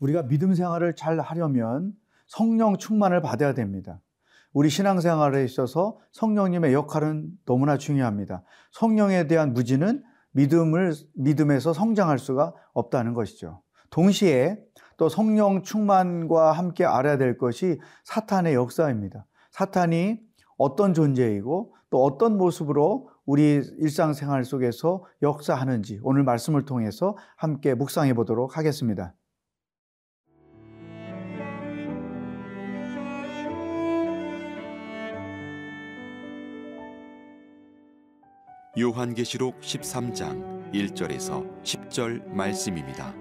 우리가 믿음 생활을 잘 하려면 성령 충만을 받아야 됩니다. 우리 신앙생활에 있어서 성령님의 역할은 너무나 중요합니다. 성령에 대한 무지는 믿음을 믿음에서 성장할 수가 없다는 것이죠. 동시에 또 성령 충만과 함께 알아야 될 것이 사탄의 역사입니다. 사탄이 어떤 존재이고 또 어떤 모습으로 우리 일상생활 속에서 역사하는지 오늘 말씀을 통해서 함께 묵상해 보도록 하겠습니다. 요한계시록 13장 1절에서 10절 말씀입니다.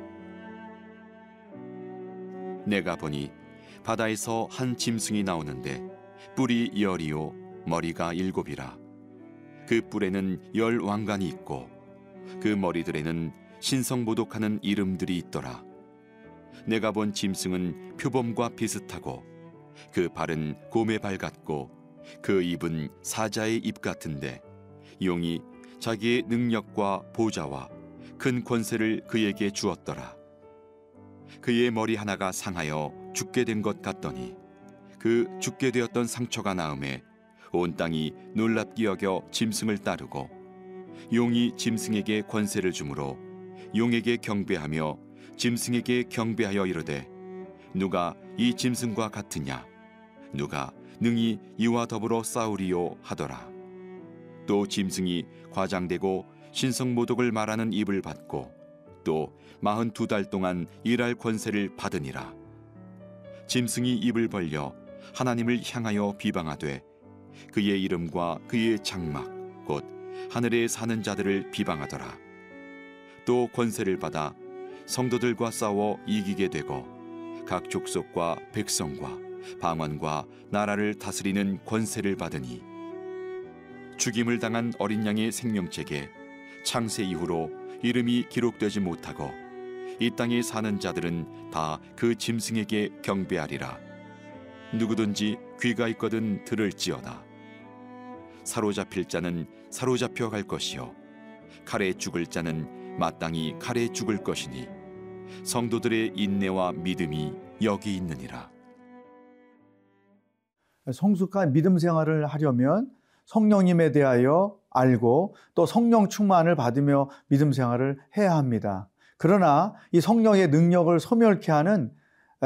내가 보니 바다에서 한 짐승이 나오는데 뿔이 열이요 머리가 일곱이라 그 뿔에는 열 왕관이 있고 그 머리들에는 신성모독하는 이름들이 있더라 내가 본 짐승은 표범과 비슷하고 그 발은 곰의 발 같고 그 입은 사자의 입 같은데 용이 자기의 능력과 보좌와 큰 권세를 그에게 주었더라. 그의 머리 하나가 상하여 죽게 된 것 같더니 그 죽게 되었던 상처가 나음에 온 땅이 놀랍게 여겨 짐승을 따르고 용이 짐승에게 권세를 주므로 용에게 경배하며 짐승에게 경배하여 이르되 누가 이 짐승과 같으냐 누가 능히 이와 더불어 싸우리요 하더라. 또 짐승이 과장되고 신성모독을 말하는 입을 받고 또 마흔 두 달 동안 일할 권세를 받으니라. 짐승이 입을 벌려 하나님을 향하여 비방하되 그의 이름과 그의 장막 곧 하늘에 사는 자들을 비방하더라. 또 권세를 받아 성도들과 싸워 이기게 되고 각 족속과 백성과 방언과 나라를 다스리는 권세를 받으니 죽임을 당한 어린 양의 생명책에 창세 이후로 이름이 기록되지 못하고 이 땅에 사는 자들은 다 그 짐승에게 경배하리라. 누구든지 귀가 있거든 들을지어다. 사로잡힐 자는 사로잡혀 갈 것이요 칼에 죽을 자는 마땅히 칼에 죽을 것이니 성도들의 인내와 믿음이 여기 있느니라. 성숙한 믿음 생활을 하려면 성령님에 대하여 알고 또 성령 충만을 받으며 믿음 생활을 해야 합니다. 그러나 이 성령의 능력을 소멸케 하는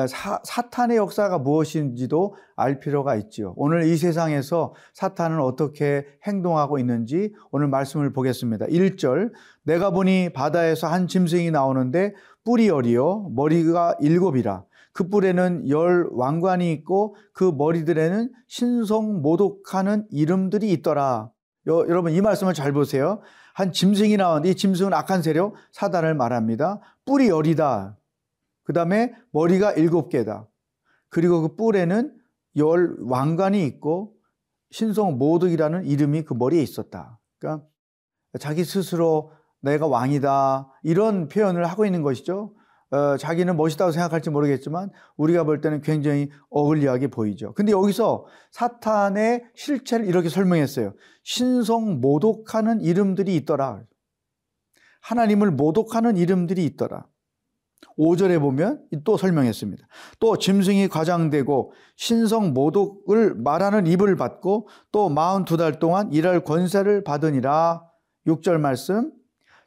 사, 사탄의 역사가 무엇인지도 알 필요가 있지요. 오늘 이 세상에서 사탄은 어떻게 행동하고 있는지 오늘 말씀을 보겠습니다. 1절 내가 보니 바다에서 한 짐승이 나오는데 뿔이 열이요 머리가 일곱이라 그 뿔에는 열 왕관이 있고 그 머리들에는 신성 모독하는 이름들이 있더라. 여, 여러분 이 말씀을 잘 보세요. 한 짐승이 나왔는데 이 짐승은 악한 세력 사단을 말합니다. 뿔이 열이다. 그 다음에 머리가 일곱 개다. 그리고 그 뿔에는 열 왕관이 있고 신성 모독이라는 이름이 그 머리에 있었다. 그러니까 자기 스스로 내가 왕이다 이런 표현을 하고 있는 것이죠. 어, 자기는 멋있다고 생각할지 모르겠지만 우리가 볼 때는 굉장히 어글리하게 보이죠. 근데 여기서 사탄의 실체를 이렇게 설명했어요. 신성 모독하는 이름들이 있더라. 하나님을 모독하는 이름들이 있더라. 5절에 보면 또 설명했습니다. 또 짐승이 과장되고 신성 모독을 말하는 입을 받고 또 42달 동안 일할 권세를 받으니라. 6절 말씀.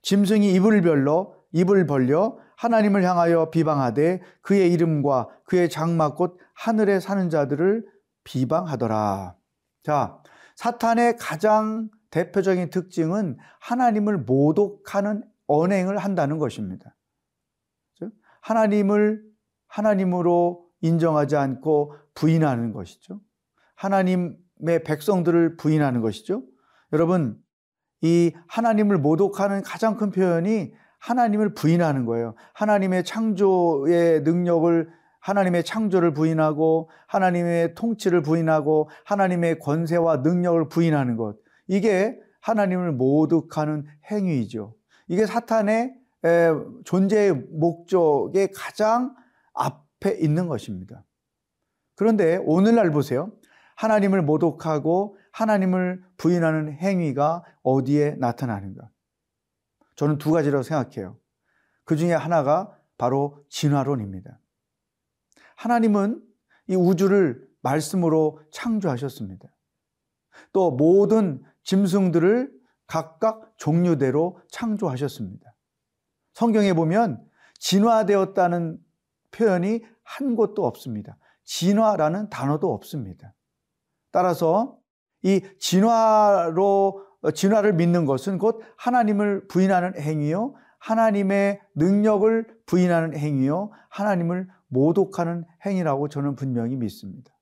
짐승이 입을 별로 입을 벌려 하나님을 향하여 비방하되 그의 이름과 그의 장막 곧 하늘에 사는 자들을 비방하더라. 자, 사탄의 가장 대표적인 특징은 하나님을 모독하는 언행을 한다는 것입니다. 하나님을 하나님으로 인정하지 않고 부인하는 것이죠. 하나님의 백성들을 부인하는 것이죠. 여러분, 이 하나님을 모독하는 가장 큰 표현이 하나님을 부인하는 거예요. 하나님의 창조의 능력을 하나님의 창조를 부인하고 하나님의 통치를 부인하고 하나님의 권세와 능력을 부인하는 것. 이게 하나님을 모독하는 행위이죠. 이게 사탄의 존재의 목적의 가장 앞에 있는 것입니다. 그런데 오늘날 보세요. 하나님을 모독하고 하나님을 부인하는 행위가 어디에 나타나는가? 저는 두 가지라고 생각해요. 그 중에 하나가 바로 진화론입니다. 하나님은 이 우주를 말씀으로 창조하셨습니다. 또 모든 짐승들을 각각 종류대로 창조하셨습니다. 성경에 보면 진화되었다는 표현이 한 곳도 없습니다. 진화라는 단어도 없습니다. 따라서 이 진화로 진화를 믿는 것은 곧 하나님을 부인하는 행위요, 하나님의 능력을 부인하는 행위요, 하나님을 모독하는 행위라고 저는 분명히 믿습니다.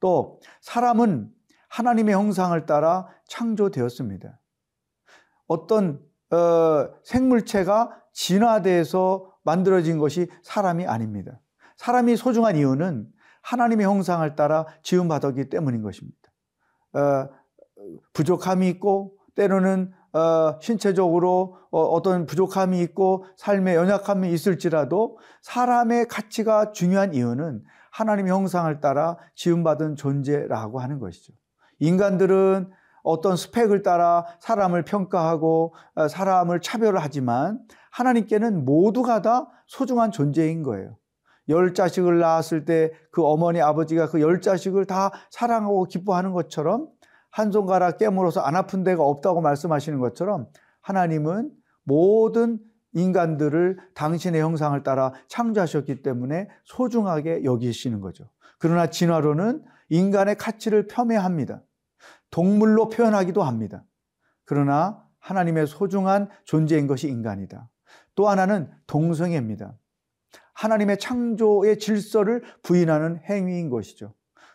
또 사람은 하나님의 형상을 따라 창조되었습니다. 어떤 어, 생물체가 진화돼서 만들어진 것이 사람이 아닙니다. 사람이 소중한 이유는 하나님의 형상을 따라 지음받았기 때문인 것입니다. 어, 부족함이 있고 때로는 어, 신체적으로 어, 어떤 부족함이 있고 삶의 연약함이 있을지라도 사람의 가치가 중요한 이유는 하나님의 형상을 따라 지음받은 존재라고 하는 것이죠. 인간들은 어떤 스펙을 따라 사람을 평가하고 어, 사람을 차별하지만 하나님께는 모두가 다 소중한 존재인 거예요. 열 자식을 낳았을 때 그 어머니 아버지가 그 열 자식을 다 사랑하고 기뻐하는 것처럼 한 손가락 깨물어서 안 아픈 데가 없다고 말씀하시는 것처럼 하나님은 모든 인간들을 당신의 형상을 따라 창조하셨기 때문에 소중하게 여기시는 거죠. 그러나 진화로는 인간의 가치를 폄훼합니다. 동물로 표현하기도 합니다. 그러나 하나님의 소중한 존재인 것이 인간이다. 또 하나는 동성애입니다. 하나님의 창조의 질서를 부인하는 행위인 것이죠.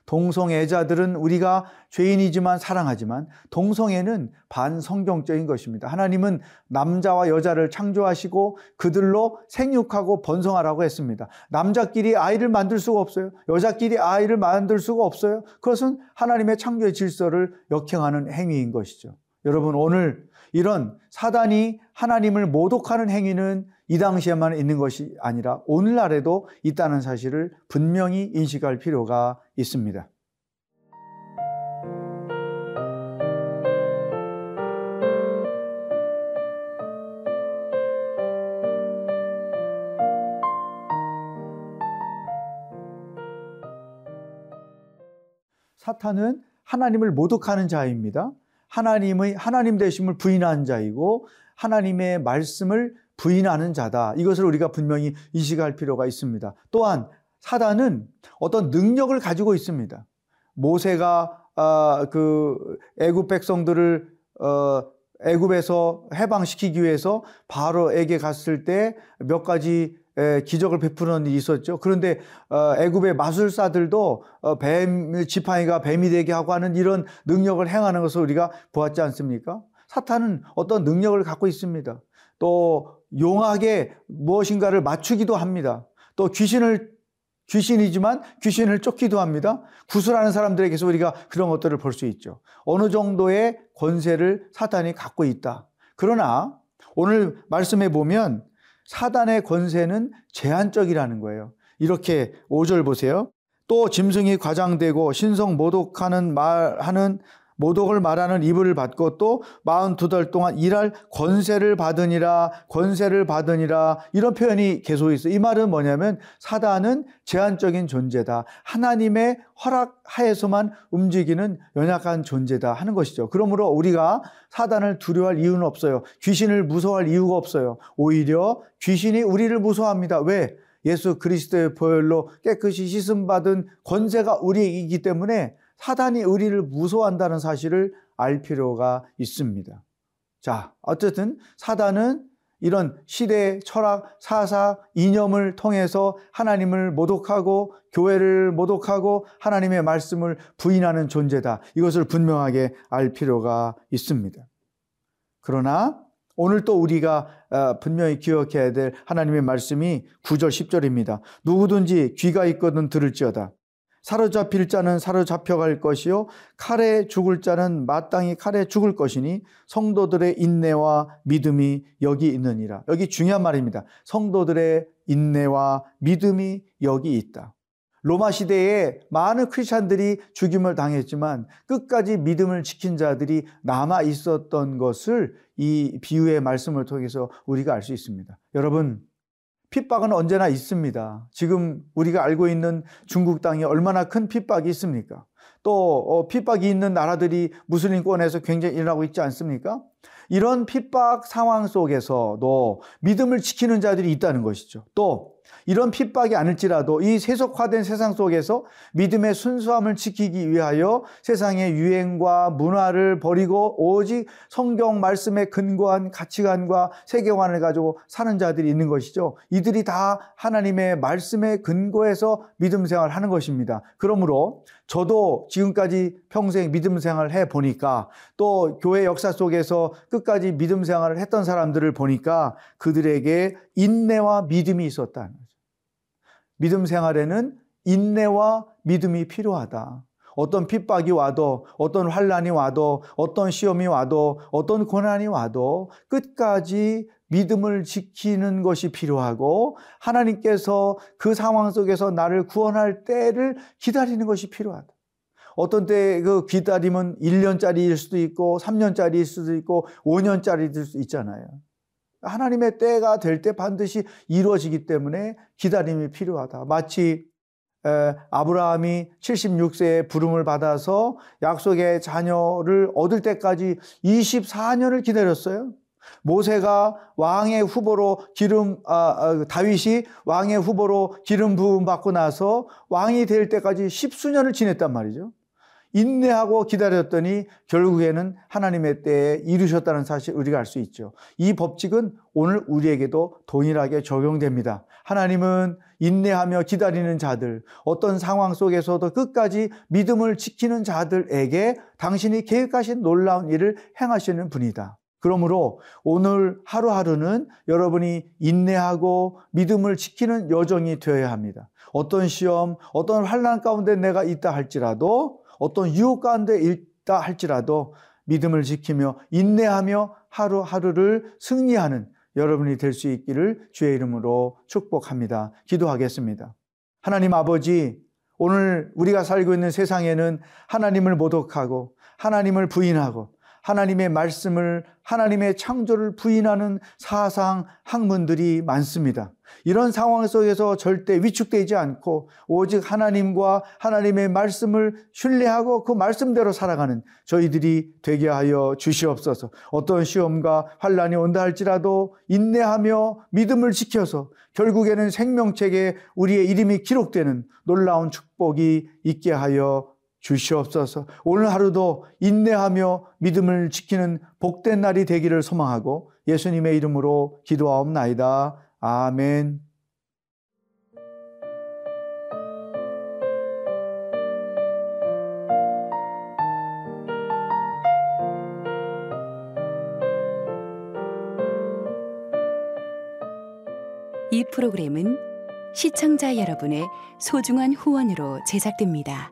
동성애자들은 우리가 죄인이지만 사랑하지만 동성애는 반성경적인 것입니다. 하나님은 남자와 여자를 창조하시고 그들로 생육하고 번성하라고 했습니다. 남자끼리 아이를 만들 수가 없어요. 여자끼리 아이를 만들 수가 없어요. 그것은 하나님의 창조의 질서를 역행하는 행위인 것이죠. 여러분 오늘 이런 사단이 하나님을 모독하는 행위는 이 당시에만 있는 것이 아니라 오늘날에도 있다는 사실을 분명히 인식할 필요가 있습니다. 사탄은 하나님을 모독하는 자입니다. 하나님의 하나님 되심을 부인한 자이고 하나님의 말씀을 부인하는 자다. 이것을 우리가 분명히 인식할 필요가 있습니다. 또한 사단은 어떤 능력을 가지고 있습니다. 모세가 어, 그 애굽 백성들을 어, 애굽에서 해방시키기 위해서 바로에게 갔을 때 몇 가지 기적을 베푸는 일이 있었죠. 그런데 어, 애굽의 마술사들도 어, 뱀 지팡이가 뱀이 되게 하고 하는 이런 능력을 행하는 것을 우리가 보았지 않습니까? 사탄은 어떤 능력을 갖고 있습니다. 또 용하게 무엇인가를 맞추기도 합니다. 또 귀신을 귀신이지만 귀신을 쫓기도 합니다. 구슬하는 사람들에게서 우리가 그런 것들을 볼 수 있죠. 어느 정도의 권세를 사탄이 갖고 있다. 그러나 오늘 말씀해 보면 사단의 권세는 제한적이라는 거예요. 이렇게 5절 보세요. 또 짐승이 과장되고 신성 모독하는 말하는 모독을 말하는 이불을 받고 또 42달 동안 일할 권세를 받으니라 권세를 받으니라 이런 표현이 계속 있어요. 이 말은 뭐냐면 사단은 제한적인 존재다. 하나님의 허락 하에서만 움직이는 연약한 존재다 하는 것이죠. 그러므로 우리가 사단을 두려워할 이유는 없어요. 귀신을 무서워할 이유가 없어요. 오히려 귀신이 우리를 무서워합니다. 왜? 예수 그리스도의 보혈로 깨끗이 씻음 받은 권세가 우리이기 때문에 사단이 우리를 무서워한다는 사실을 알 필요가 있습니다. 자, 어쨌든 사단은 이런 시대, 철학, 사사, 이념을 통해서 하나님을 모독하고 교회를 모독하고 하나님의 말씀을 부인하는 존재다. 이것을 분명하게 알 필요가 있습니다. 그러나 오늘 또 우리가 어, 분명히 기억해야 될 하나님의 말씀이 9절, 10절입니다. 누구든지 귀가 있거든 들을지어다. 사로잡힐 자는 사로잡혀갈 것이요 칼에 죽을 자는 마땅히 칼에 죽을 것이니 성도들의 인내와 믿음이 여기 있느니라. 여기 중요한 말입니다. 성도들의 인내와 믿음이 여기 있다. 로마 시대에 많은 크리스찬들이 죽임을 당했지만 끝까지 믿음을 지킨 자들이 남아 있었던 것을 이 비유의 말씀을 통해서 우리가 알 수 있습니다. 여러분, 핍박은 언제나 있습니다. 지금 우리가 알고 있는 중국 땅이 얼마나 큰 핍박이 있습니까? 또 어, 핍박이 있는 나라들이 무슬림권에서 굉장히 일어나고 있지 않습니까? 이런 핍박 상황 속에서도 믿음을 지키는 자들이 있다는 것이죠. 또 이런 핍박이 아닐지라도 이 세속화된 세상 속에서 믿음의 순수함을 지키기 위하여 세상의 유행과 문화를 버리고 오직 성경 말씀에 근거한 가치관과 세계관을 가지고 사는 자들이 있는 것이죠. 이들이 다 하나님의 말씀에 근거해서 믿음 생활을 하는 것입니다. 그러므로 저도 지금까지 평생 믿음 생활을 해 보니까 또 교회 역사 속에서 끝까지 믿음 생활을 했던 사람들을 보니까 그들에게 인내와 믿음이 있었다는 거죠. 믿음 생활에는 인내와 믿음이 필요하다. 어떤 핍박이 와도, 어떤 환란이 와도, 어떤 시험이 와도, 어떤 고난이 와도 끝까지 믿음을 지키는 것이 필요하고 하나님께서 그 상황 속에서 나를 구원할 때를 기다리는 것이 필요하다. 어떤 때 그 기다림은 1년짜리일 수도 있고 3년짜리일 수도 있고 5년짜리일 수도 있잖아요. 하나님의 때가 될 때 반드시 이루어지기 때문에 기다림이 필요하다. 마치 아브라함이 76세에 부름을 받아서 약속의 자녀를 얻을 때까지 24년을 기다렸어요. 모세가 왕의 후보로 기름 아, 아, 다윗이 왕의 후보로 기름 부음 받고 나서 왕이 될 때까지 십수년을 지냈단 말이죠. 인내하고 기다렸더니 결국에는 하나님의 때에 이루셨다는 사실 우리가 알 수 있죠. 이 법칙은 오늘 우리에게도 동일하게 적용됩니다. 하나님은 인내하며 기다리는 자들, 어떤 상황 속에서도 끝까지 믿음을 지키는 자들에게 당신이 계획하신 놀라운 일을 행하시는 분이다. 그러므로 오늘 하루하루는 여러분이 인내하고 믿음을 지키는 여정이 되어야 합니다. 어떤 시험, 어떤 환란 가운데 내가 있다 할지라도 어떤 유혹 가운데 있다 할지라도 믿음을 지키며 인내하며 하루하루를 승리하는 여러분이 될 수 있기를 주의 이름으로 축복합니다. 기도하겠습니다. 하나님 아버지, 오늘 우리가 살고 있는 세상에는 하나님을 모독하고 하나님을 부인하고 하나님의 말씀을 하나님의 창조를 부인하는 사상 학문들이 많습니다. 이런 상황 속에서 절대 위축되지 않고 오직 하나님과 하나님의 말씀을 신뢰하고 그 말씀대로 살아가는 저희들이 되게 하여 주시옵소서. 어떤 시험과 환란이 온다 할지라도 인내하며 믿음을 지켜서 결국에는 생명책에 우리의 이름이 기록되는 놀라운 축복이 있게 하여 주시옵소서. 오늘 하루도 인내하며 믿음을 지키는 복된 날이 되기를 소망하고 예수님의 이름으로 기도하옵나이다. 아멘. 이 프로그램은 시청자 여러분의 소중한 후원으로 제작됩니다.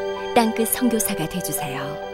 땅끝 성교사가 되주세요